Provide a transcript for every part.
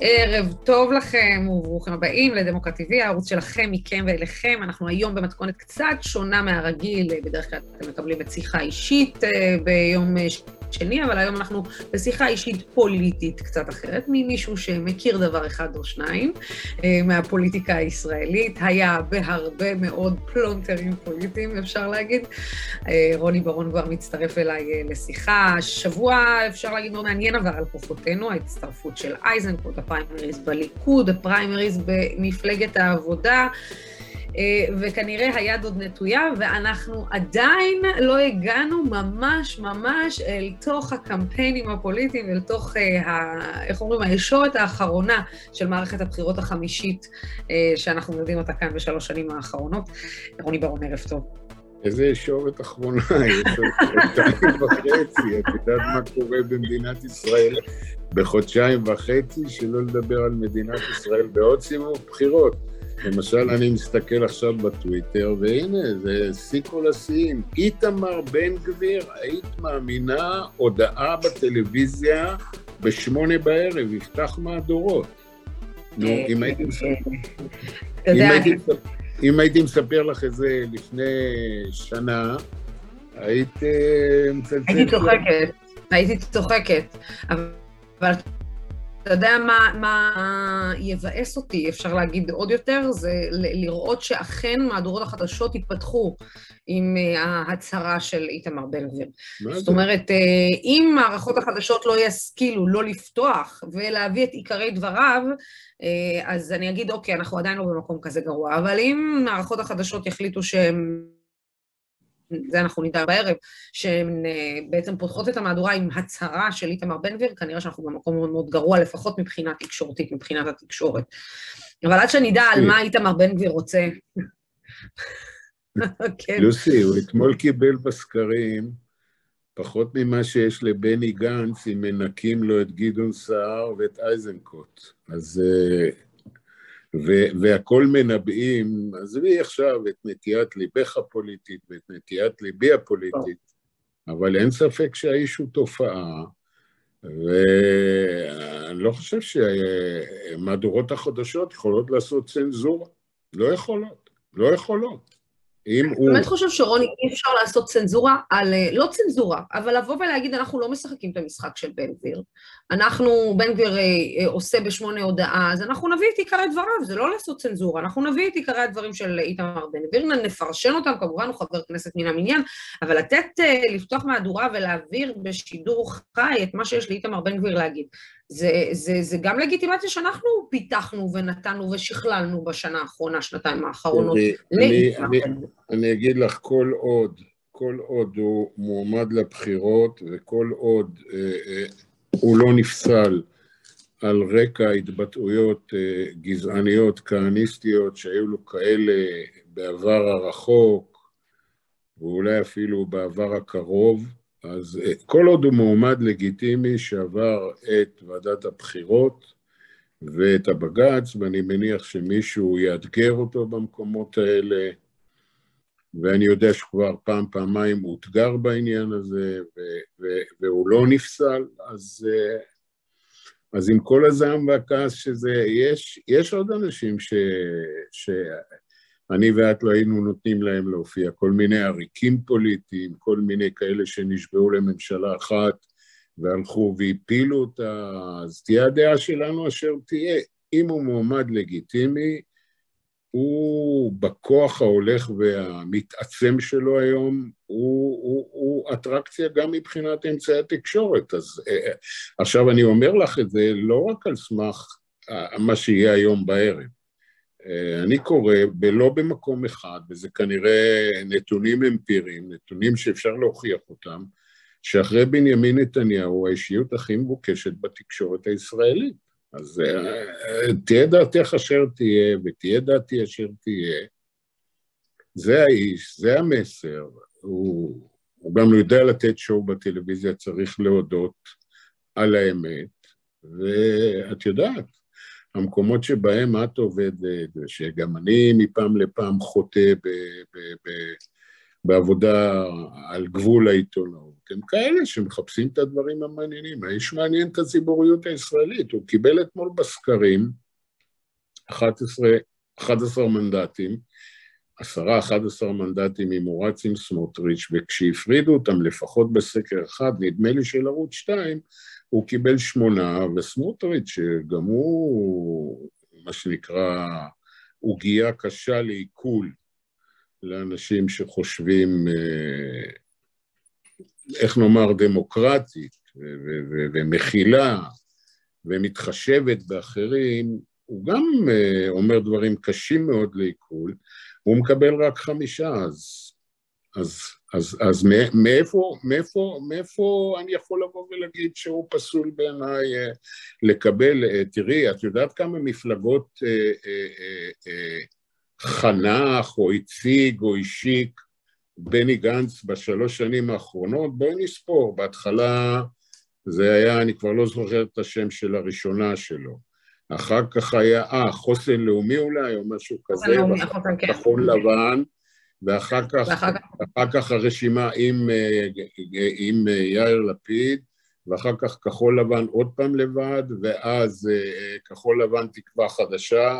ערב טוב לכם וברוכים הבאים לדמוקרט TV, הערוץ שלכם, מכם ואליכם. אנחנו היום במתכונת קצת שונה מהרגיל, בדרך כלל אתם מקבלים את שיחה אישית אה, ביום שני, אבל היום אנחנו בשיחה אישית פוליטית קצת אחרת, ממישהו שמכיר דבר אחד או שניים אה, מהפוליטיקה הישראלית. היה בהרבה מאוד פלונטרים פוליטיים, אפשר להגיד. אה, רוני בראון כבר מצטרף אליי לשיחה. שבוע, אפשר להגיד, מאוד מעניין עבר על כוחותינו, ההצטרפות של אייזנקוט, הפריימריז בליכוד, הפריימריז במפלגת העבודה. אה, וכנראה היד עוד נטויה, ואנחנו עדיין לא הגענו ממש ממש אל תוך הקמפיינים הפוליטיים, אל תוך, ה, איך אומרים, הישורת האחרונה של מערכת הבחירות החמישית, אה, שאנחנו יודעים אותה כאן בשלוש שנים האחרונות. רוני ברון, ערב טוב. איזה ישורת אחרונה, יש עוד חודשיים וחצי, את יודעת מה קורה במדינת ישראל בחודשיים וחצי, שלא לדבר על מדינת ישראל בעוד סיבוב בחירות. למשל, אני מסתכל עכשיו בטוויטר, והנה, זה שיא כל השיאים. איתמר בן גביר, היית מאמינה, הודעה בטלוויזיה בשמונה בערב, יפתח מהדורות. נו, אה, אם הייתי מספר... אם הייתי מספר לך את זה לפני שנה, היית אה, מצלצלת... הייתי צוחקת, הייתי צוחקת. אבל אתה יודע מה, מה יבאס אותי, אפשר להגיד עוד יותר, זה לראות שאכן מהדורות החדשות יתפתחו עם אה, ההצהרה של איתמר בן גביר. זאת אומרת, אה, אם מערכות החדשות לא ישכילו לא לפתוח ולהביא את עיקרי דבריו, אה, אז אני אגיד, אוקיי, אנחנו עדיין לא במקום כזה גרוע, אבל אם מערכות החדשות יחליטו שהם... זה אנחנו נדע בערב, שהן אה, בעצם פותחות את המהדורה עם הצהרה של איתמר בן גביר, כנראה שאנחנו במקום מאוד מאוד גרוע, לפחות מבחינה תקשורתית, מבחינת התקשורת. אבל עד שנדע על מה איתמר בן גביר רוצה... כן. לוסי, הוא אתמול קיבל בסקרים פחות ממה שיש לבני גנץ, אם מנקים לו את גדעון סער ואת איזנקוט. אז אה, והכל מנבאים, עזבי עכשיו את נטיית ליבך הפוליטית ואת נטיית ליבי הפוליטית, אבל אין ספק שהאיש הוא תופעה, ואני לא חושב שמהדורות החדשות יכולות לעשות צנזורה. לא יכולות, לא יכולות. אם הוא... באמת חושב שרוני, אי אפשר לעשות צנזורה על... אה, לא צנזורה, אבל לבוא ולהגיד, אנחנו לא משחקים את המשחק של בן גביר. אנחנו, בן גביר אה, אה, עושה בשמונה הודעה, אז אנחנו נביא את עיקרי דבריו, זה לא לעשות צנזורה, אנחנו נביא את עיקרי הדברים של איתמר בן גביר, נפרשן אותם, כמובן הוא חבר כנסת מן המניין, אבל לתת, לפתוח מהדורה ולהעביר בשידור חי את מה שיש לאיתמר בן גביר להגיד. זה, זה, זה גם לגיטימציה שאנחנו פיתחנו ונתנו ושכללנו בשנה האחרונה, שנתיים האחרונות. אני, אני, אני אגיד לך, כל עוד, כל עוד הוא מועמד לבחירות וכל עוד אה, אה, הוא לא נפסל על רקע התבטאויות אה, גזעניות, כהניסטיות, שהיו לו כאלה בעבר הרחוק, ואולי אפילו בעבר הקרוב, אז אה, כל עוד הוא מועמד לגיטימי שעבר את ועדת הבחירות ואת הבג"ץ, ואני מניח שמישהו יאתגר אותו במקומות האלה, ואני יודע שכבר פעם, פעמיים הוא אותגר בעניין הזה, ו- ו- והוא לא נפסל, אז, אה, אז עם כל הזעם והכעס שזה, יש, יש עוד אנשים ש... ש- אני ואת לא היינו נותנים להם להופיע, כל מיני עריקים פוליטיים, כל מיני כאלה שנשבעו לממשלה אחת והלכו והפילו אותה, אז תהיה הדעה שלנו אשר תהיה. אם הוא מועמד לגיטימי, הוא בכוח ההולך והמתעצם שלו היום, הוא, הוא, הוא אטרקציה גם מבחינת אמצעי התקשורת. אז אה, עכשיו אני אומר לך את זה לא רק על סמך אה, מה שיהיה היום בערב, אה, אני קורא, ולא במקום אחד, וזה כנראה נתונים אמפיריים, נתונים שאפשר להוכיח אותם, שאחרי בנימין נתניהו האישיות הכי מבוקשת בתקשורת הישראלית. אז אה, תהיה דעתך אשר תהיה, ותהיה דעתי אשר תהיה. זה האיש, זה המסר. הוא, הוא גם יודע לתת שואו בטלוויזיה, צריך להודות על האמת. ואת יודעת, המקומות שבהם את עובדת, ושגם אני מפעם לפעם חוטא בעבודה על גבול העיתונאות. הם כאלה שמחפשים את הדברים המעניינים. האיש מעניין את הציבוריות הישראלית, הוא קיבל אתמול בסקרים 11, 11 מנדטים, עשרה, 11 מנדטים אם הוא רץ עם סמוטריץ', וכשהפרידו אותם לפחות בסקר אחד, נדמה לי של ערוץ 2, הוא קיבל שמונה, וסמוטריץ', שגם הוא, מה שנקרא, עוגייה קשה לעיכול לאנשים שחושבים, אה, איך נאמר, דמוקרטית ומכילה ומתחשבת באחרים, הוא גם אה, אומר דברים קשים מאוד לעיכול, הוא מקבל רק חמישה, אז, אז, אז, אז מאיפה, מאיפה, מאיפה אני יכול לבוא ולהגיד שהוא פסול בעיניי אה, לקבל, אה, תראי, את יודעת כמה מפלגות אה, חנך או הציג או השיק בני גנץ בשלוש שנים האחרונות? בואי נספור, בהתחלה זה היה, אני כבר לא זוכר את השם של הראשונה שלו. אחר כך היה, אה, חוסן לאומי אולי, או משהו כזה, כן. כחול לבן, ואחר כך, ואחר כך הרשימה עם, אה, עם אה, יאיר לפיד, ואחר כך כחול לבן עוד פעם לבד, ואז אה, כחול לבן תקווה חדשה,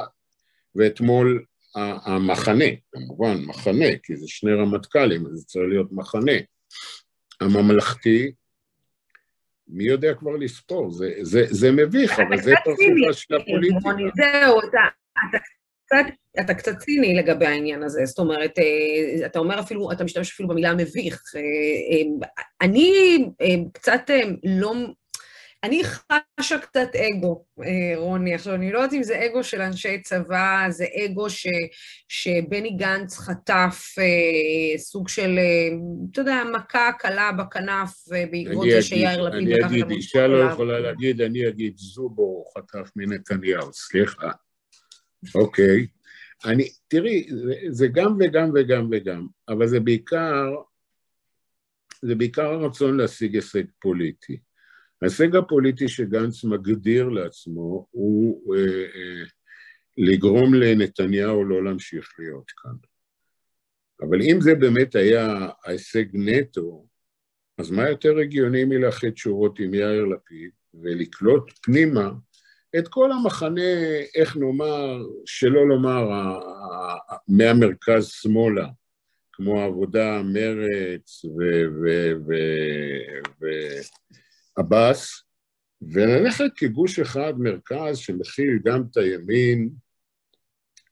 ואתמול המחנה, כמובן מחנה, כי זה שני רמטכ"לים, אז זה צריך להיות מחנה, הממלכתי, מי יודע כבר לספור, זה, זה, זה מביך, אבל זה פרצופה של הפוליטיקה. זהו, אתה, אתה, קצת, אתה קצת ציני לגבי העניין הזה, זאת אומרת, אה, אתה אומר אפילו, אתה משתמש אפילו במילה מביך. אה, אה, אני קצת לא אני חשה קצת אגו, רוני. עכשיו, אני לא יודעת אם זה אגו של אנשי צבא, זה אגו ש, שבני גנץ חטף אה, סוג של, אתה יודע, מכה קלה בכנף, בעקבות זה שיאיר לפיד לקח את אני אגיד, אישה לא יכולה להגיד, אני אגיד, זובו חטף מנתניהו, סליחה. אוקיי. אני, תראי, זה, זה גם וגם וגם וגם, אבל זה בעיקר, זה בעיקר הרצון להשיג הישג פוליטי. ההישג הפוליטי שגנץ מגדיר לעצמו הוא אה, אה, לגרום לנתניהו לא להמשיך להיות כאן. אבל אם זה באמת היה ההישג נטו, אז מה יותר הגיוני מלאחד שורות עם יאיר לפיד ולקלוט פנימה את כל המחנה, איך נאמר, שלא לומר, מהמרכז שמאלה, כמו העבודה, מרץ ו... ו, ו, ו עבאס, וללכת כגוש אחד מרכז שמכיל גם את הימין,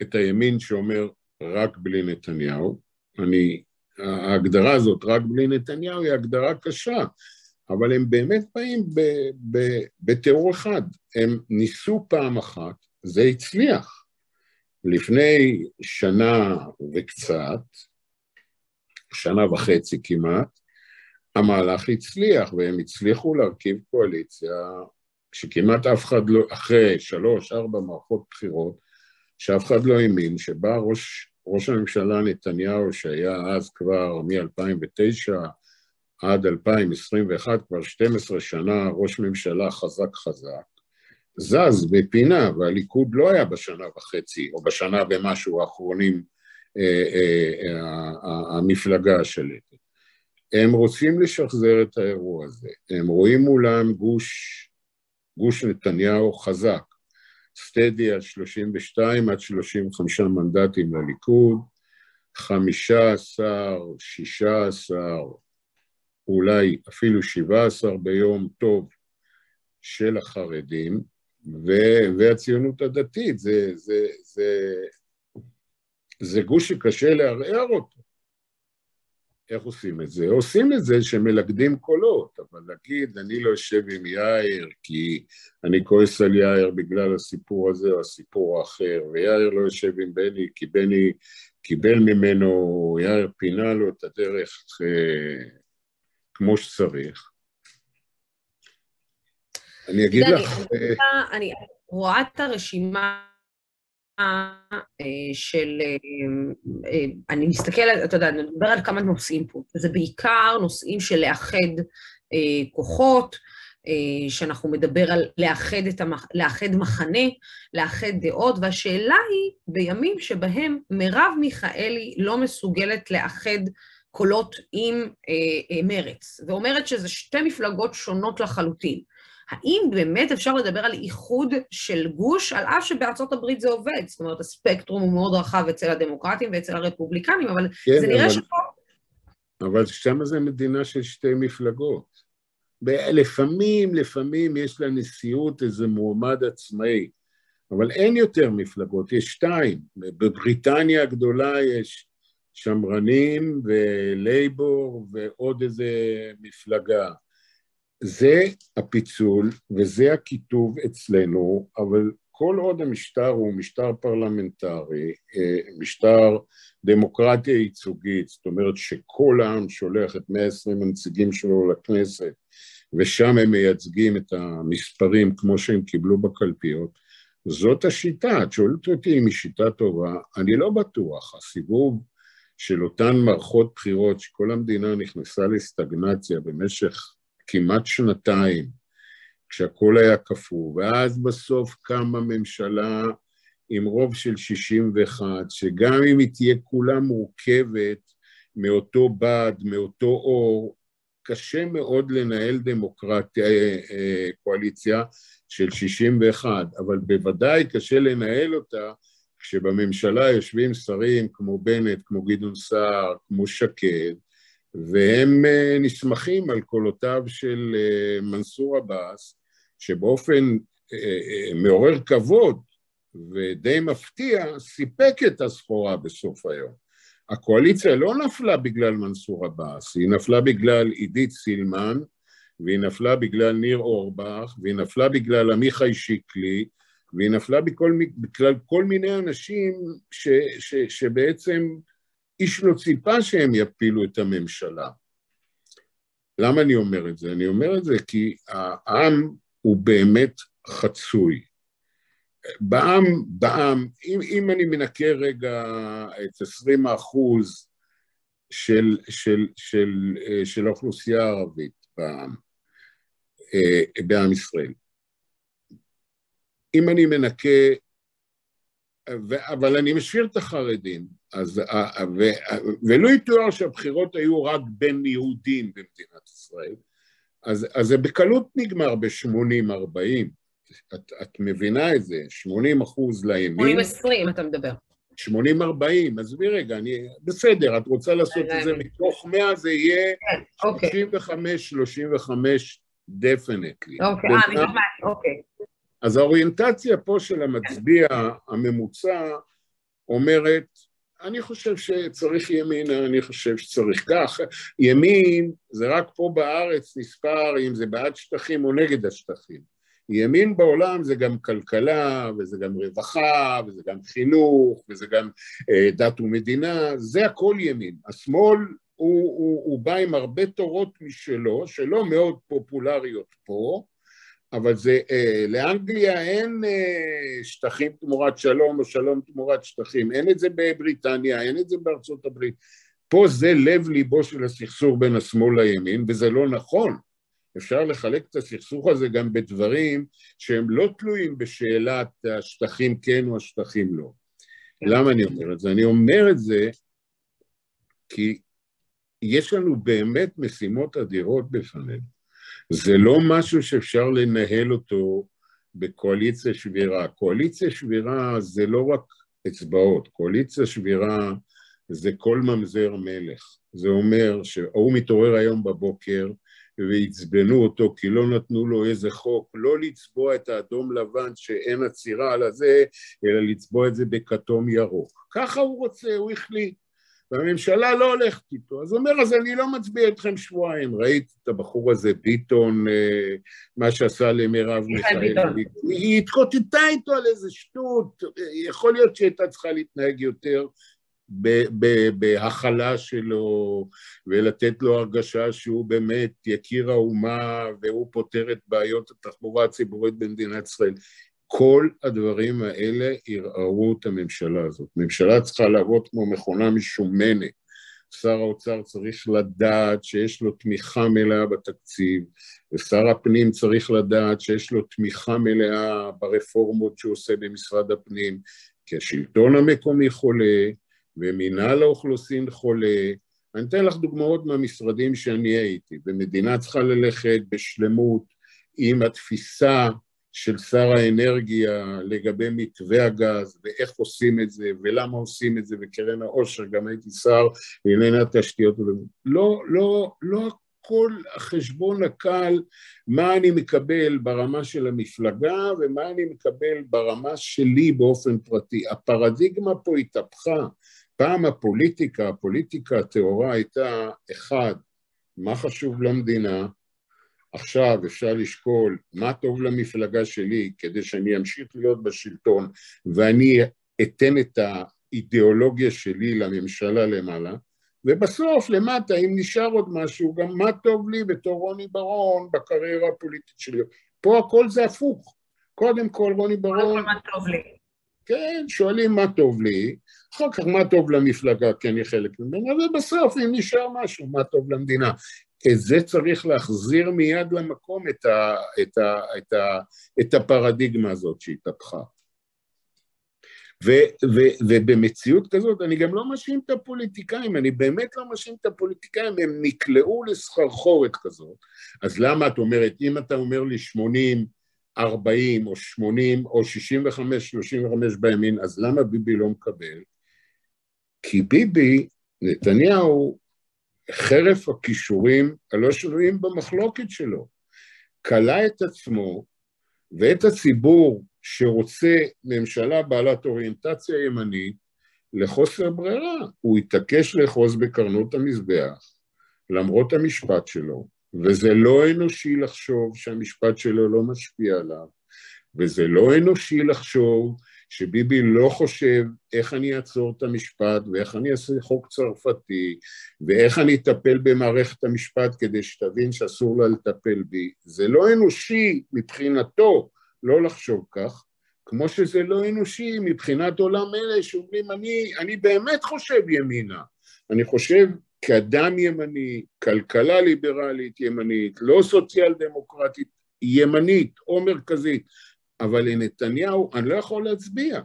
את הימין שאומר רק בלי נתניהו. אני, ההגדרה הזאת, רק בלי נתניהו, היא הגדרה קשה, אבל הם באמת באים בתיאור אחד. הם ניסו פעם אחת, זה הצליח. לפני שנה וקצת, שנה וחצי כמעט, המהלך הצליח, והם הצליחו להרכיב קואליציה שכמעט אף אחד לא, אחרי שלוש, ארבע מערכות בחירות, שאף אחד לא האמין, שבא ראש, ראש הממשלה נתניהו, שהיה אז כבר מ-2009 עד 2021, כבר 12 שנה ראש ממשלה חזק חזק, זז בפינה, והליכוד לא היה בשנה וחצי, או בשנה ומשהו האחרונים, אה, אה, אה, המפלגה השלטת. הם רוצים לשחזר את האירוע הזה. הם רואים מולם גוש, גוש נתניהו חזק, סטדי על 32 עד 35 מנדטים לליכוד, 15, 16, אולי אפילו 17 ביום טוב של החרדים, ו- והציונות הדתית, זה, זה, זה, זה גוש שקשה לערער אותו. איך עושים את זה? עושים את זה שמלכדים קולות, אבל להגיד, אני לא אשב עם יאיר כי אני כועס על יאיר בגלל הסיפור הזה או הסיפור האחר, ויאיר לא יושב עם בני כי בני קיבל ממנו, יאיר פינה לו את הדרך אה, כמו שצריך. אני אגיד לך... אני, אה... רואה את הרשימה אה, של, אה, אני מסתכלת, אתה יודע, אני מדבר על כמה נושאים פה, זה בעיקר נושאים של לאחד כוחות, שאנחנו מדבר על לאחד, את המח... לאחד מחנה, לאחד דעות, והשאלה היא, בימים שבהם מרב מיכאלי לא מסוגלת לאחד קולות עם אה, אה, מרץ, ואומרת שזה שתי מפלגות שונות לחלוטין. האם באמת אפשר לדבר על איחוד של גוש, על אף שבארצות הברית זה עובד? זאת אומרת, הספקטרום הוא מאוד רחב אצל הדמוקרטים ואצל הרפובליקנים, אבל כן, זה נראה אבל... שפה... אבל שם זה מדינה של שתי מפלגות. לפעמים, לפעמים יש לנשיאות איזה מועמד עצמאי, אבל אין יותר מפלגות, יש שתיים. בבריטניה הגדולה יש שמרנים ולייבור ועוד איזה מפלגה. זה הפיצול וזה הקיטוב אצלנו, אבל כל עוד המשטר הוא משטר פרלמנטרי, אה, משטר דמוקרטיה ייצוגית, זאת אומרת שכל העם שולח את 120 הנציגים שלו לכנסת ושם הם מייצגים את המספרים כמו שהם קיבלו בקלפיות, זאת השיטה. את שואלת אותי אם היא שיטה טובה, אני לא בטוח. הסיבוב של אותן מערכות בחירות שכל המדינה נכנסה לסטגנציה במשך כמעט שנתיים, כשהכול היה קפוא, ואז בסוף קמה ממשלה עם רוב של 61, שגם אם היא תהיה כולה מורכבת מאותו בד, מאותו אור, קשה מאוד לנהל דמוקרטיה, אה, אה, קואליציה של 61, אבל בוודאי קשה לנהל אותה כשבממשלה יושבים שרים כמו בנט, כמו גדעון סער, כמו שקד, והם אה, נסמכים על קולותיו של מנסור עבאס, שבאופן מעורר כבוד ודי מפתיע, סיפק את הסחורה בסוף היום. הקואליציה לא נפלה בגלל מנסור עבאס, היא נפלה בגלל עידית סילמן, והיא נפלה בגלל ניר אורבך, והיא נפלה בגלל עמיחי שיקלי, והיא נפלה בכל, בגלל כל מיני אנשים ש, ש, שבעצם איש לא ציפה שהם יפילו את הממשלה. למה אני אומר את זה? אני אומר את זה כי העם הוא באמת חצוי. בעם, בעם, אם, אם אני מנקה רגע את 20 האחוז של, של, של, אה, של האוכלוסייה הערבית בעם, אה, בעם ישראל, אם אני מנקה, אבל אני משאיר את החרדים, אז, אה, ו, ולא יתואר שהבחירות היו רק בין יהודים במדינת ישראל, אז, אז זה בקלות נגמר ב-80-40. את, את מבינה את זה, 80 אחוז לימין. 80-20 אתה מדבר. 80-40, עזבי רגע, אני, בסדר, את רוצה לעשות את זה מתוך 100, זה יהיה 35-35 אוקיי. דפנטלי. אוקיי, אה, מתוך 100, אוקיי. אז האוריינטציה פה של המצביע הממוצע אומרת, אני חושב שצריך ימין, אני חושב שצריך כך. ימין זה רק פה בארץ נספר אם זה בעד שטחים או נגד השטחים. ימין בעולם זה גם כלכלה, וזה גם רווחה, וזה גם חינוך, וזה גם אה, דת ומדינה, זה הכל ימין. השמאל הוא, הוא, הוא בא עם הרבה תורות משלו, שלא מאוד פופולריות פה, אבל זה, אה, לאנגליה אין אה, שטחים תמורת שלום או שלום תמורת שטחים, אין את זה בבריטניה, אין את זה בארצות הברית. פה זה לב ליבו של הסכסוך בין השמאל לימין, וזה לא נכון. אפשר לחלק את הסכסוך הזה גם בדברים שהם לא תלויים בשאלת השטחים כן או השטחים לא. כן. למה אני אומר את זה? אני אומר את זה כי יש לנו באמת משימות אדירות בפנינו. זה לא משהו שאפשר לנהל אותו בקואליציה שבירה. קואליציה שבירה זה לא רק אצבעות, קואליציה שבירה זה כל ממזר מלך. זה אומר שההוא מתעורר היום בבוקר, ועצבנו אותו כי לא נתנו לו איזה חוק, לא לצבוע את האדום לבן שאין עצירה על הזה, אלא לצבוע את זה בכתום ירוק. ככה הוא רוצה, הוא החליט. והממשלה לא הולכת איתו, אז הוא אומר, אז אני לא מצביע אתכם שבועיים. ראית את הבחור הזה, ביטון, אה, מה שעשה למירב מיכאלי. היא התקוטטה איתו על איזה שטות, יכול להיות שהיא הייתה צריכה להתנהג יותר בהכלה שלו ולתת לו הרגשה שהוא באמת יקיר האומה והוא פותר את בעיות התחבורה הציבורית במדינת ישראל. כל הדברים האלה ערערו את הממשלה הזאת. ממשלה צריכה לעבוד כמו מכונה משומנת. שר האוצר צריך לדעת שיש לו תמיכה מלאה בתקציב, ושר הפנים צריך לדעת שיש לו תמיכה מלאה ברפורמות שהוא עושה במשרד הפנים, כי השלטון המקומי חולה, ומינהל האוכלוסין חולה, אני אתן לך דוגמאות מהמשרדים שאני הייתי, ומדינה צריכה ללכת בשלמות עם התפיסה של שר האנרגיה לגבי מתווה הגז ואיך עושים את זה ולמה עושים את זה וקרן העושר, גם הייתי שר לענייני התשתיות, לא, לא, לא הכל החשבון הקל מה אני מקבל ברמה של המפלגה ומה אני מקבל ברמה שלי באופן פרטי. הפרדיגמה פה התהפכה. פעם הפוליטיקה, הפוליטיקה הטהורה הייתה, אחד, מה חשוב למדינה, עכשיו אפשר לשקול מה טוב למפלגה שלי כדי שאני אמשיך להיות בשלטון ואני אתן את האידיאולוגיה שלי לממשלה למעלה, ובסוף למטה, אם נשאר עוד משהו, גם מה טוב לי בתור רוני ברון בקריירה הפוליטית שלי. פה הכל זה הפוך. קודם כל רוני כל מה טוב לי. כן, שואלים מה טוב לי, אחר כך מה טוב למפלגה, כי אני חלק ממנה, ובסוף אם נשאר משהו, מה טוב למדינה. את זה צריך להחזיר מיד למקום, את, ה, את, ה, את, ה, את הפרדיגמה הזאת שהתהפכה. ו- ו- ובמציאות כזאת אני גם לא מאשים את הפוליטיקאים, אני באמת לא מאשים את הפוליטיקאים, הם נקלעו לסחרחורת כזאת. אז למה את אומרת, אם אתה אומר לי 80, 40 או 80 או 65, 35 בימין, אז למה ביבי לא מקבל? כי ביבי, נתניהו, חרף הכישורים הלא שנויים במחלוקת שלו, כלא את עצמו ואת הציבור שרוצה ממשלה בעלת אוריינטציה ימנית לחוסר ברירה. הוא התעקש לאחוז בקרנות המזבח, למרות המשפט שלו, וזה לא אנושי לחשוב שהמשפט שלו לא משפיע עליו, וזה לא אנושי לחשוב שביבי לא חושב איך אני אעצור את המשפט ואיך אני אעשה חוק צרפתי ואיך אני אטפל במערכת המשפט כדי שתבין שאסור לה לטפל בי. זה לא אנושי מבחינתו לא לחשוב כך, כמו שזה לא אנושי מבחינת עולם אלה שאומרים אני, אני באמת חושב ימינה, אני חושב כאדם ימני, כלכלה ליברלית ימנית, לא סוציאל דמוקרטית ימנית או מרכזית, אבל לנתניהו אני לא יכול להצביע,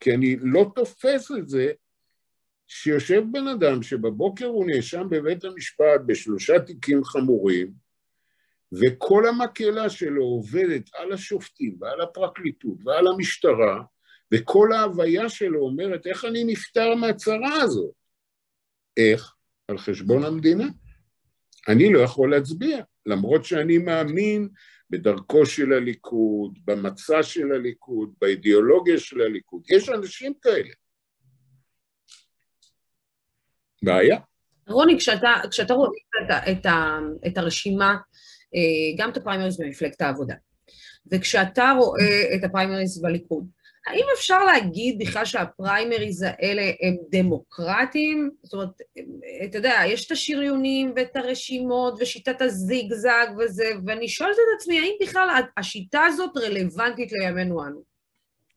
כי אני לא תופס את זה שיושב בן אדם שבבוקר הוא נאשם בבית המשפט בשלושה תיקים חמורים, וכל המקהלה שלו עובדת על השופטים ועל הפרקליטות ועל המשטרה, וכל ההוויה שלו אומרת איך אני נפטר מהצרה הזאת. איך? על חשבון המדינה. אני לא יכול להצביע, למרות שאני מאמין בדרכו של הליכוד, במצע של הליכוד, באידיאולוגיה של הליכוד. יש אנשים כאלה. בעיה. רוני, כשאתה, כשאתה רואה את, את, את הרשימה, אה, גם את הפריימריז במפלגת העבודה, וכשאתה רואה את הפריימריז בליכוד, האם אפשר להגיד בכלל שהפריימריז האלה הם דמוקרטיים? זאת אומרת, אתה יודע, יש את השריונים ואת הרשימות ושיטת הזיגזג וזה, ואני שואלת את עצמי, האם בכלל השיטה הזאת רלוונטית לימינו אנו?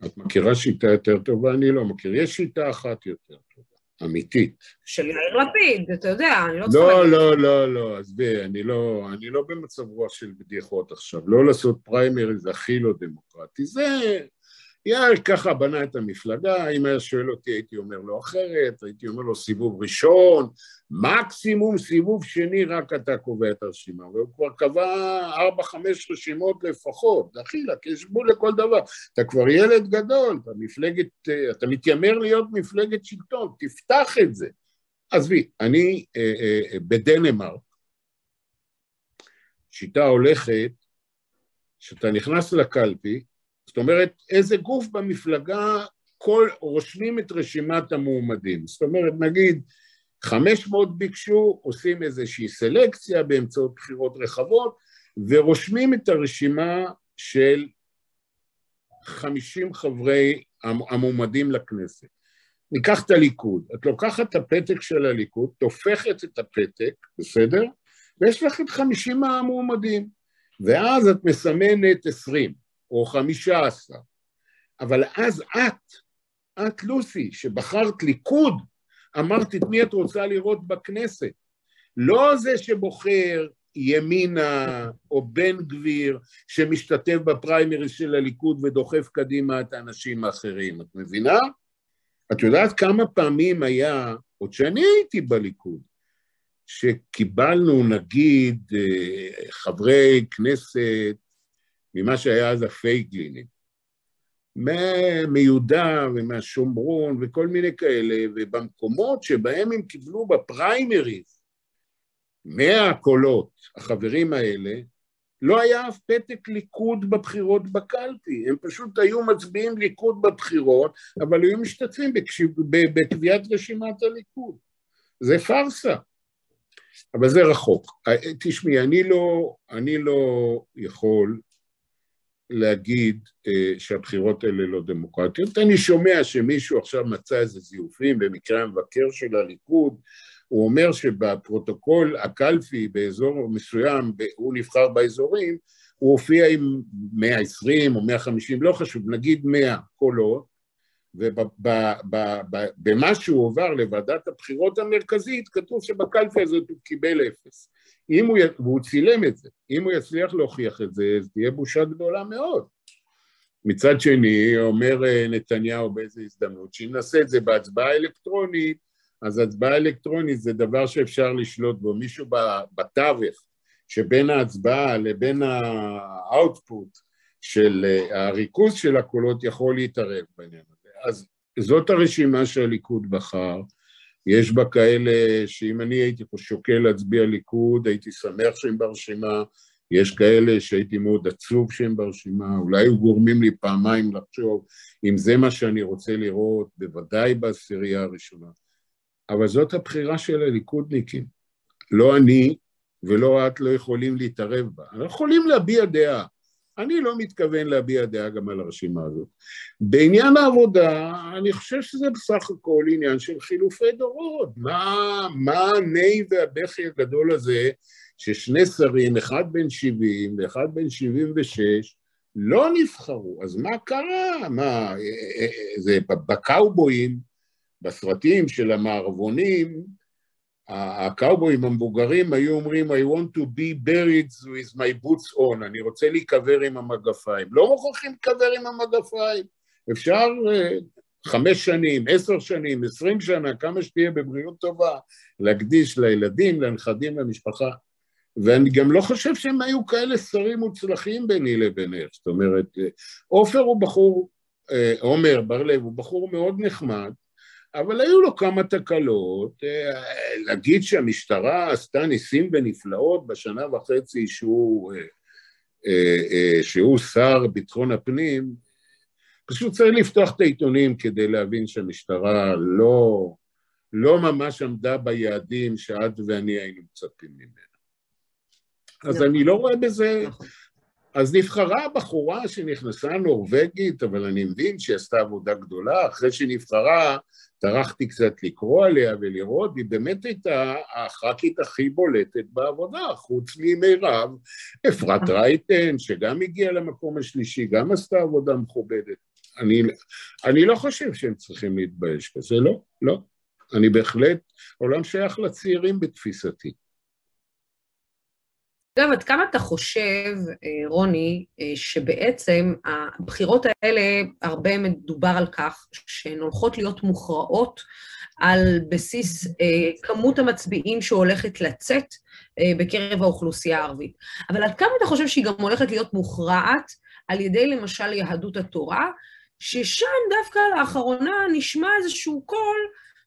את מכירה שיטה יותר טובה? אני לא מכיר. יש שיטה אחת יותר טובה, אמיתית. של יאיר לפיד, אתה יודע, אני לא צריכה... לא, לא, לא, לא, עזבי, אני לא, אני לא במצב רוח של בדיחות עכשיו. לא לעשות פריימריז הכי לא דמוקרטי. זה... יאיר ככה בנה את המפלגה, אם היה שואל אותי הייתי אומר לו אחרת, הייתי אומר לו סיבוב ראשון, מקסימום סיבוב שני רק אתה קובע את הרשימה, והוא כבר קבע ארבע חמש רשימות לפחות, דחילק, יש גבול לכל דבר, אתה כבר ילד גדול, אתה מפלגת, אתה מתיימר להיות מפלגת שלטון, תפתח את זה. עזבי, אני אה, אה, בדנמרק, שיטה הולכת, שאתה נכנס לקלפי, זאת אומרת, איזה גוף במפלגה כל, רושמים את רשימת המועמדים. זאת אומרת, נגיד, 500 ביקשו, עושים איזושהי סלקציה באמצעות בחירות רחבות, ורושמים את הרשימה של 50 חברי המועמדים לכנסת. ניקח את הליכוד, את לוקחת את הפתק של הליכוד, תופכת את הפתק, בסדר? ויש לך את 50 המועמדים, ואז את מסמנת 20. או חמישה עשר. אבל אז את, את לוסי, שבחרת ליכוד, אמרת את מי את רוצה לראות בכנסת. לא זה שבוחר ימינה או בן גביר שמשתתף בפריימריז של הליכוד ודוחף קדימה את האנשים האחרים, את מבינה? את יודעת כמה פעמים היה, עוד שאני הייתי בליכוד, שקיבלנו, נגיד, אה, חברי כנסת ממה שהיה אז הפייגלינים, מיהודה ומהשומרון וכל מיני כאלה, ובמקומות שבהם הם קיבלו בפריימריז מאה קולות, החברים האלה, לא היה אף פתק ליכוד בבחירות בקלפי, הם פשוט היו מצביעים ליכוד בבחירות, אבל היו משתתפים בקביעת רשימת הליכוד. זה פארסה. אבל זה רחוק. תשמעי, אני לא, אני לא יכול להגיד אה, שהבחירות האלה לא דמוקרטיות. אני שומע שמישהו עכשיו מצא איזה זיופים במקרה המבקר של הליכוד, הוא אומר שבפרוטוקול הקלפי באזור מסוים, הוא נבחר באזורים, הוא הופיע עם 120 או 150, לא חשוב, נגיד 100 קולות, ובמה שהוא עובר לוועדת הבחירות המרכזית, כתוב שבקלפי הזאת הוא קיבל אפס. אם הוא, והוא צילם את זה, אם הוא יצליח להוכיח את זה, אז תהיה בושה גדולה מאוד. מצד שני, אומר אה, נתניהו באיזו הזדמנות, שאם נעשה את זה בהצבעה אלקטרונית, אז הצבעה אלקטרונית זה דבר שאפשר לשלוט בו. מישהו בתווך שבין ההצבעה לבין האאוטפוט של אה, הריכוז של הקולות יכול להתערב בעניין הזה. אז זאת הרשימה שהליכוד בחר. יש בה כאלה שאם אני הייתי פה שוקל להצביע ליכוד, הייתי שמח שהם ברשימה, יש כאלה שהייתי מאוד עצוב שהם ברשימה, אולי היו גורמים לי פעמיים לחשוב אם זה מה שאני רוצה לראות, בוודאי בעשירייה הראשונה. אבל זאת הבחירה של הליכודניקים. לא אני ולא את לא יכולים להתערב בה. אנחנו יכולים להביע דעה. אני לא מתכוון להביע דעה גם על הרשימה הזאת. בעניין העבודה, אני חושב שזה בסך הכל עניין של חילופי דורות. מה, מה הני והבכי הגדול הזה ששני שרים, אחד בן 70 ואחד בן 76, לא נבחרו? אז מה קרה? מה, אה, אה, אה, זה בקאובויים, בסרטים של המערבונים, הקאובויים המבוגרים היו אומרים I want to be buried with my boots on, אני רוצה להיקבר עם המגפיים. לא מוכרחים להיקבר עם המגפיים, אפשר אה, חמש שנים, עשר שנים, עשרים שנה, כמה שתהיה בבריאות טובה, להקדיש לילדים, לנכדים, למשפחה. ואני גם לא חושב שהם היו כאלה שרים מוצלחים ביני לבינך. זאת אומרת, אה, עופר הוא בחור, אה, עומר בר-לב הוא בחור מאוד נחמד, אבל היו לו כמה תקלות. אה, להגיד שהמשטרה עשתה ניסים ונפלאות בשנה וחצי שהוא, אה, אה, שהוא שר ביטחון הפנים, פשוט צריך לפתוח את העיתונים כדי להבין שהמשטרה לא, לא ממש עמדה ביעדים שאת ואני היינו מצפים ממנה. אז נכון. אני לא רואה בזה... נכון. אז נבחרה בחורה שנכנסה נורבגית, אבל אני מבין שהיא עשתה עבודה גדולה. אחרי שנבחרה, טרחתי קצת לקרוא עליה ולראות, היא באמת הייתה הח"כית הכי בולטת בעבודה, חוץ ממירב, אפרת רייטן, שגם הגיעה למקום השלישי, גם עשתה עבודה מכובדת. אני, אני לא חושב שהם צריכים להתבייש בזה, לא, לא. אני בהחלט, עולם שייך לצעירים בתפיסתי. אגב, עד כמה אתה חושב, אה, רוני, אה, שבעצם הבחירות האלה, הרבה מדובר על כך שהן הולכות להיות מוכרעות על בסיס אה, כמות המצביעים שהולכת לצאת בקרב האוכלוסייה הערבית. אבל עד כמה אתה חושב שהיא גם הולכת להיות מוכרעת על ידי למשל יהדות התורה, ששם דווקא לאחרונה נשמע איזשהו קול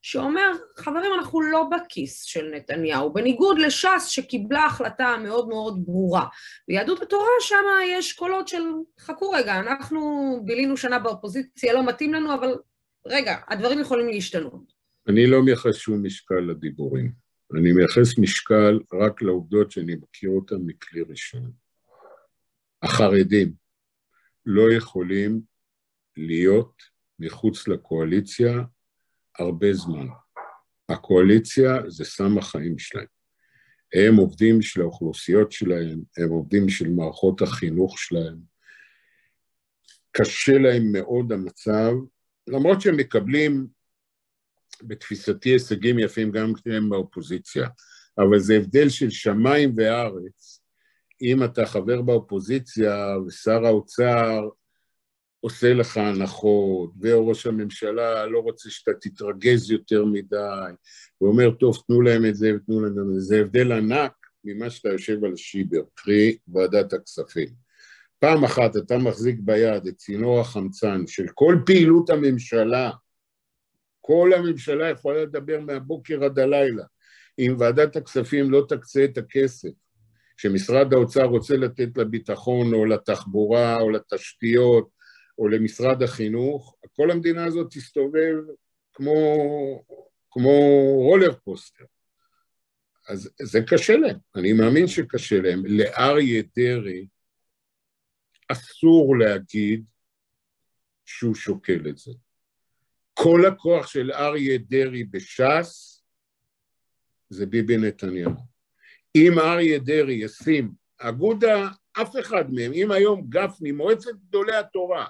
שאומר, חברים, אנחנו לא בכיס של נתניהו, בניגוד לש"ס שקיבלה החלטה מאוד מאוד ברורה. ביהדות התורה שם יש קולות של, חכו רגע, אנחנו בילינו שנה באופוזיציה, לא מתאים לנו, אבל רגע, הדברים יכולים להשתנות. אני לא מייחס שום משקל לדיבורים. אני מייחס משקל רק לעובדות שאני מכיר אותן מכלי ראשון. החרדים לא יכולים להיות מחוץ לקואליציה הרבה זמן. הקואליציה זה סם החיים שלהם. הם עובדים של האוכלוסיות שלהם, הם עובדים של מערכות החינוך שלהם. קשה להם מאוד המצב, למרות שהם מקבלים בתפיסתי הישגים יפים גם כשהם באופוזיציה, אבל זה הבדל של שמיים וארץ. אם אתה חבר באופוזיציה ושר האוצר עושה לך הנחות, וראש הממשלה לא רוצה שאתה תתרגז יותר מדי, ואומר, טוב, תנו להם את זה ותנו להם את זה. זה הבדל ענק ממה שאתה יושב על שיבר, קרי ועדת הכספים. פעם אחת אתה מחזיק ביד את צינור החמצן של כל פעילות הממשלה, כל הממשלה יכולה לדבר מהבוקר עד הלילה. אם ועדת הכספים לא תקצה את הכסף שמשרד האוצר רוצה לתת לביטחון או לתחבורה או לתשתיות או למשרד החינוך, כל המדינה הזאת תסתובב כמו, כמו רולר פוסטר. אז זה קשה להם, אני מאמין שקשה להם. לאריה דרעי אסור להגיד שהוא שוקל את זה. כל הכוח של אריה דרעי בש"ס זה ביבי נתניהו. אם אריה דרעי ישים, אגודה, אף אחד מהם, אם היום גפני, מועצת גדולי התורה,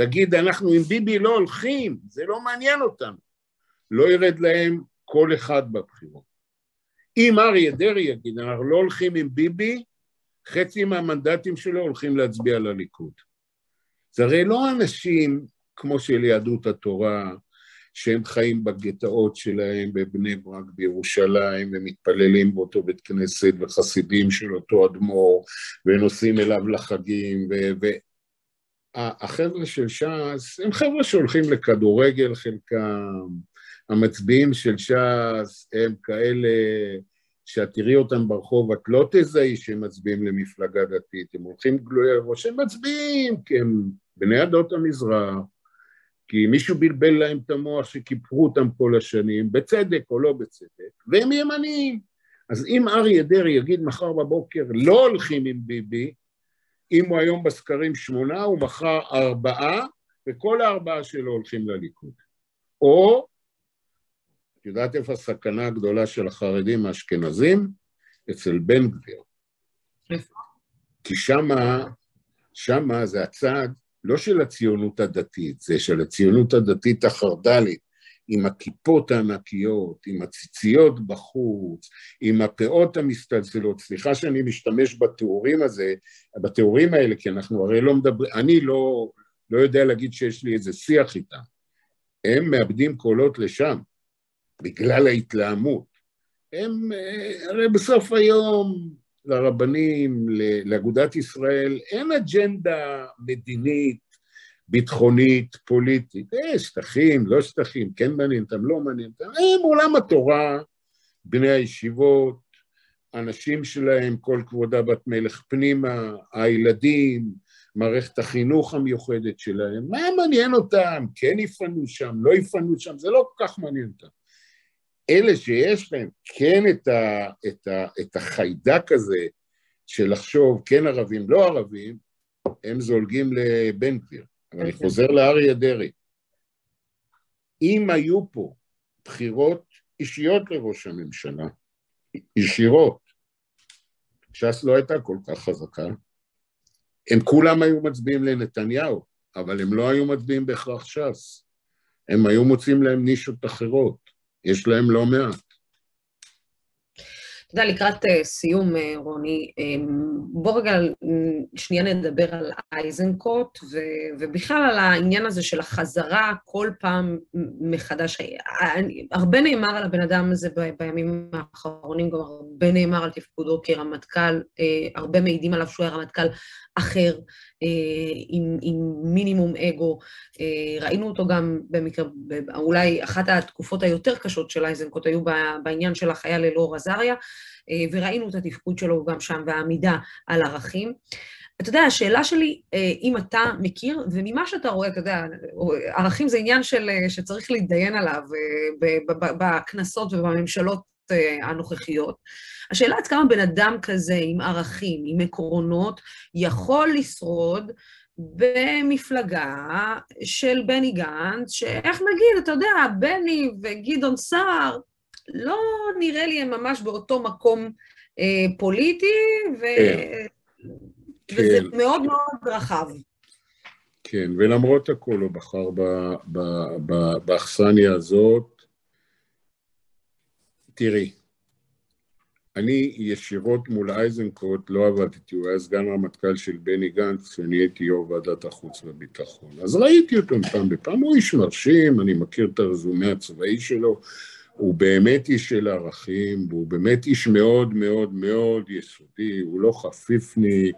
תגיד, אנחנו עם ביבי לא הולכים, זה לא מעניין אותנו. לא ירד להם כל אחד בבחירות. אם אריה דרעי יגיד, אנחנו לא הולכים עם ביבי, חצי מהמנדטים שלו הולכים להצביע לליכוד. זה הרי לא אנשים כמו של יהדות התורה, שהם חיים בגטאות שלהם בבני ברק בירושלים ומתפללים באותו בית כנסת וחסידים של אותו אדמו"ר ונוסעים אליו לחגים והחבר'ה של ש"ס הם חבר'ה שהולכים לכדורגל חלקם, המצביעים של ש"ס הם כאלה שאת תראי אותם ברחוב, את לא תזהי שהם מצביעים למפלגה דתית, הם הולכים גלויי ראש, הם מצביעים כי הם בני עדות המזרח, כי מישהו בלבל להם את המוח שקיפחו אותם כל השנים, בצדק או לא בצדק, והם ימניים. אז אם אריה דרעי יגיד מחר בבוקר לא הולכים עם ביבי, אם הוא היום בסקרים שמונה, הוא מחר ארבעה, וכל הארבעה שלו הולכים לליכוד. או, את יודעת איפה הסכנה הגדולה של החרדים האשכנזים? אצל בן גביר. כי שמה, שמה זה הצד לא של הציונות הדתית, זה של הציונות הדתית החרד"לית, עם הכיפות הענקיות, עם הציציות בחוץ, עם הפאות המסתלצלות. סליחה שאני משתמש בתיאורים הזה, בתיאורים האלה, כי אנחנו הרי לא מדברים, אני לא, לא יודע להגיד שיש לי איזה שיח איתם. הם מאבדים קולות לשם, בגלל ההתלהמות. הם, אה, הרי בסוף היום לרבנים, לאגודת ישראל, אין אג'נדה מדינית, ביטחונית, פוליטית. אה, שטחים, לא שטחים, כן מעניין אותם, לא מעניין אותם. הם עולם התורה, בני הישיבות, הנשים שלהם, כל כבודה בת מלך פנימה, הילדים, מערכת החינוך המיוחדת שלהם, מה מעניין אותם? כן יפנו שם, לא יפנו שם, זה לא כל כך מעניין אותם. אלה שיש להם כן את, ה, את, ה, את החיידק הזה של לחשוב כן ערבים, לא ערבים, הם זולגים לבן גביר. אבל אני חוזר לאריה דרעי. אם היו פה בחירות אישיות לראש הממשלה, ישירות, ש"ס לא הייתה כל כך חזקה, הם כולם היו מצביעים לנתניהו, אבל הם לא היו מצביעים בהכרח ש"ס. הם היו מוצאים להם נישות אחרות. יש להם לא מעט. אתה יודע, לקראת uh, סיום, uh, רוני, um, בוא רגע שנייה נדבר על אייזנקוט, ו, ובכלל על העניין הזה של החזרה כל פעם מחדש. הרבה נאמר על הבן אדם הזה ב, בימים האחרונים, גם הרבה נאמר על תפקודו כרמטכ"ל, הרבה מעידים עליו שהוא היה רמטכ"ל אחר, אה, עם, עם מינימום אגו. אה, ראינו אותו גם במקרה, אולי אחת התקופות היותר קשות של אייזנקוט היו בעניין של החייל אלאור עזריה, אה, וראינו את התפקוד שלו גם שם והעמידה על ערכים. אתה יודע, השאלה שלי, אם אתה מכיר, וממה שאתה רואה, אתה יודע, ערכים זה עניין של, שצריך להתדיין עליו בכנסות ובממשלות הנוכחיות. השאלה עד כמה בן אדם כזה עם ערכים, עם עקרונות, יכול לשרוד במפלגה של בני גנץ, שאיך נגיד, אתה יודע, בני וגדעון סער, לא נראה לי הם ממש באותו מקום אה, פוליטי, ו... כן. וזה כן. מאוד מאוד רחב. כן, ולמרות הכל הוא בחר באכסניה הזאת. תראי, אני ישירות מול איזנקוט לא עבדתי, הוא היה סגן רמטכ"ל של בני גנץ, כשאני הייתי יו"ר ועדת החוץ והביטחון. אז ראיתי אותו פעם בפעם, הוא איש מרשים, אני מכיר את הרזומה הצבאי שלו, הוא באמת איש של ערכים, והוא באמת איש מאוד מאוד מאוד יסודי, הוא לא חפיפניק,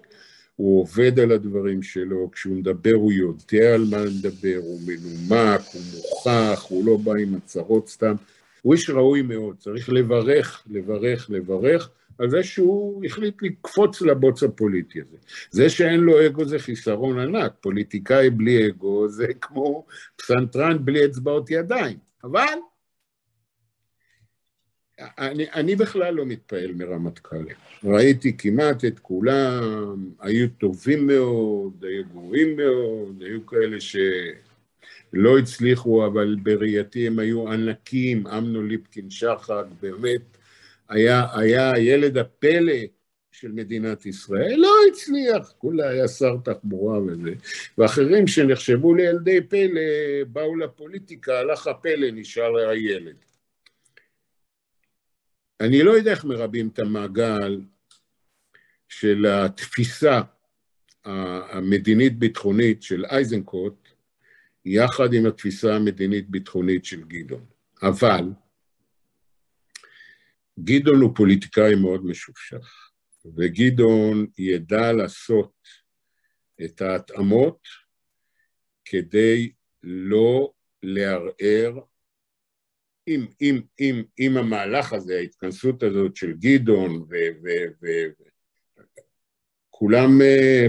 הוא עובד על הדברים שלו, כשהוא מדבר הוא יודע על מה לדבר, הוא מנומק, הוא מוכח, הוא לא בא עם הצהרות סתם. הוא איש ראוי מאוד, צריך לברך, לברך, לברך על זה שהוא החליט לקפוץ לבוץ הפוליטי הזה. זה שאין לו אגו זה חיסרון ענק, פוליטיקאי בלי אגו זה כמו פסנתרן בלי אצבעות ידיים, אבל אני, אני בכלל לא מתפעל מרמטכ"לים. ראיתי כמעט את כולם, היו טובים מאוד, היו גרועים מאוד, היו כאלה ש... לא הצליחו, אבל בראייתי הם היו ענקים, אמנון ליפקין שחק, באמת היה, היה ילד הפלא של מדינת ישראל, לא הצליח, כולה היה שר תחבורה וזה, ואחרים שנחשבו לילדי פלא באו לפוליטיקה, הלך הפלא, נשאר הילד. אני לא יודע איך מרבים את המעגל של התפיסה המדינית-ביטחונית של איזנקוט, יחד עם התפיסה המדינית-ביטחונית של גדעון. אבל גדעון הוא פוליטיקאי מאוד משופשף, וגדעון ידע לעשות את ההתאמות כדי לא לערער עם, עם, עם, עם המהלך הזה, ההתכנסות הזאת של גדעון ו... ו, ו כולם,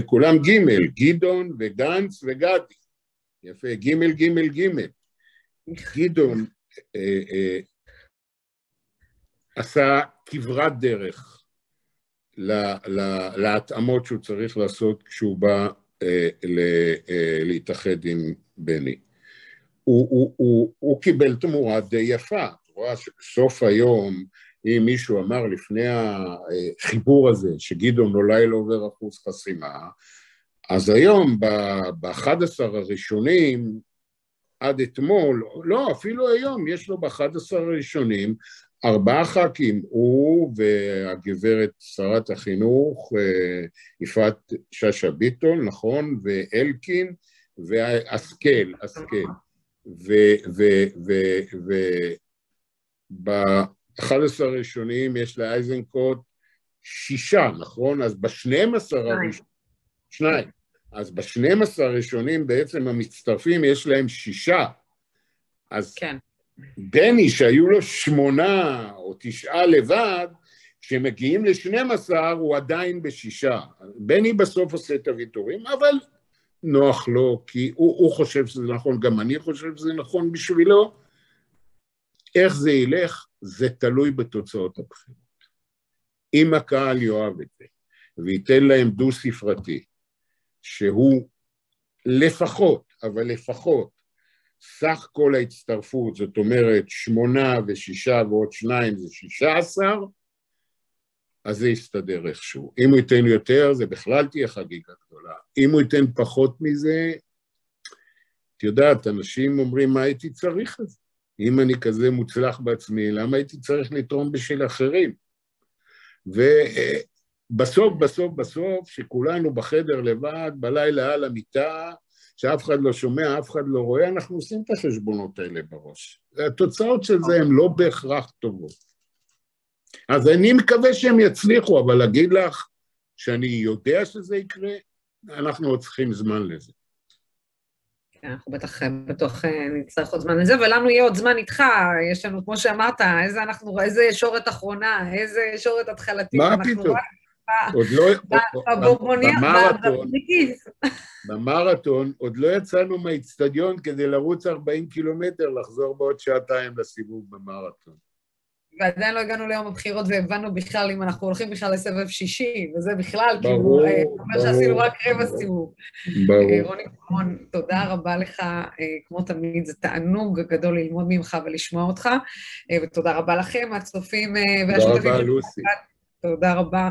כולם ג', גדעון וגנץ וגדי. יפה, ג' ג' ג'. גדעון אה, אה, עשה כברת דרך לה, לה, להתאמות שהוא צריך לעשות כשהוא בא אה, ל, אה, להתאחד עם בני. הוא, הוא, הוא, הוא קיבל תמורה די יפה, את רואה שבסוף היום, אם מישהו אמר לפני החיבור הזה, שגדעון אולי לא עובר אחוז חסימה, אז היום, ב-11 הראשונים, עד אתמול, לא, אפילו היום, יש לו ב-11 הראשונים ארבעה ח"כים, הוא והגברת שרת החינוך, אה, יפעת שאשא ביטון, נכון, ואלקין, והשכל, השכל. וב-11 הראשונים יש לאייזנקוט שישה, נכון? אז ב-12 הראשונים... שניים. אז בשנים עשר הראשונים בעצם המצטרפים יש להם שישה. אז כן. בני, שהיו לו שמונה או תשעה לבד, כשמגיעים לשנים עשר הוא עדיין בשישה. בני בסוף עושה את הוויתורים, אבל נוח לו, כי הוא, הוא חושב שזה נכון, גם אני חושב שזה נכון בשבילו. איך זה ילך, זה תלוי בתוצאות הבחירות. אם הקהל יאהב את זה, וייתן להם דו-ספרתי, שהוא לפחות, אבל לפחות, סך כל ההצטרפות, זאת אומרת שמונה ושישה ועוד שניים זה שישה עשר, אז זה יסתדר איכשהו. אם הוא ייתן יותר, זה בכלל תהיה חגיגה גדולה. אם הוא ייתן פחות מזה, את יודעת, אנשים אומרים, מה הייתי צריך את זה? אם אני כזה מוצלח בעצמי, למה הייתי צריך לתרום בשביל אחרים? ו... בסוף, בסוף, בסוף, שכולנו בחדר לבד, בלילה על המיטה, שאף אחד לא שומע, אף אחד לא רואה, אנחנו עושים את החשבונות האלה בראש. התוצאות של זה הן לא בהכרח טובות. אז אני מקווה שהם יצליחו, אבל להגיד לך שאני יודע שזה יקרה, אנחנו עוד צריכים זמן לזה. כן, אנחנו בטח, בטוח אה, נצטרך עוד זמן לזה, ולנו יהיה עוד זמן איתך, יש לנו, כמו שאמרת, איזה אנחנו, איזה ישורת אחרונה, איזה ישורת התחלתית. מה פתאום? עוד לא... במרתון, במרתון עוד לא יצאנו מהאיצטדיון כדי לרוץ 40 קילומטר, לחזור בעוד שעתיים לסיבוב במרתון. ועדיין לא הגענו ליום הבחירות והבנו בכלל אם אנחנו הולכים בכלל לסבב שישי, וזה בכלל, כאילו, ברור, כאילו, אומר שעשינו רק רבע סיבוב. ברור. אה, רוני קרון, תודה רבה לך, אה, כמו תמיד, זה תענוג גדול ללמוד ממך ולשמוע אותך, ותודה רבה לכם, הצופים והשותפים. תודה רבה, לוסי. תודה רבה.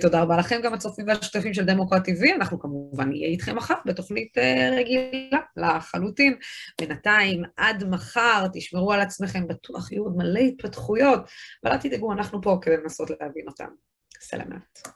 תודה רבה לכם, גם הצופים והשותפים של דמוקרט TV. אנחנו כמובן נהיה איתכם מחר בתוכנית רגילה לחלוטין. בינתיים, עד מחר, תשמרו על עצמכם, בטוח יהיו עוד מלא התפתחויות, אבל אל תדאגו, אנחנו פה כדי לנסות להבין אותם. סלמת.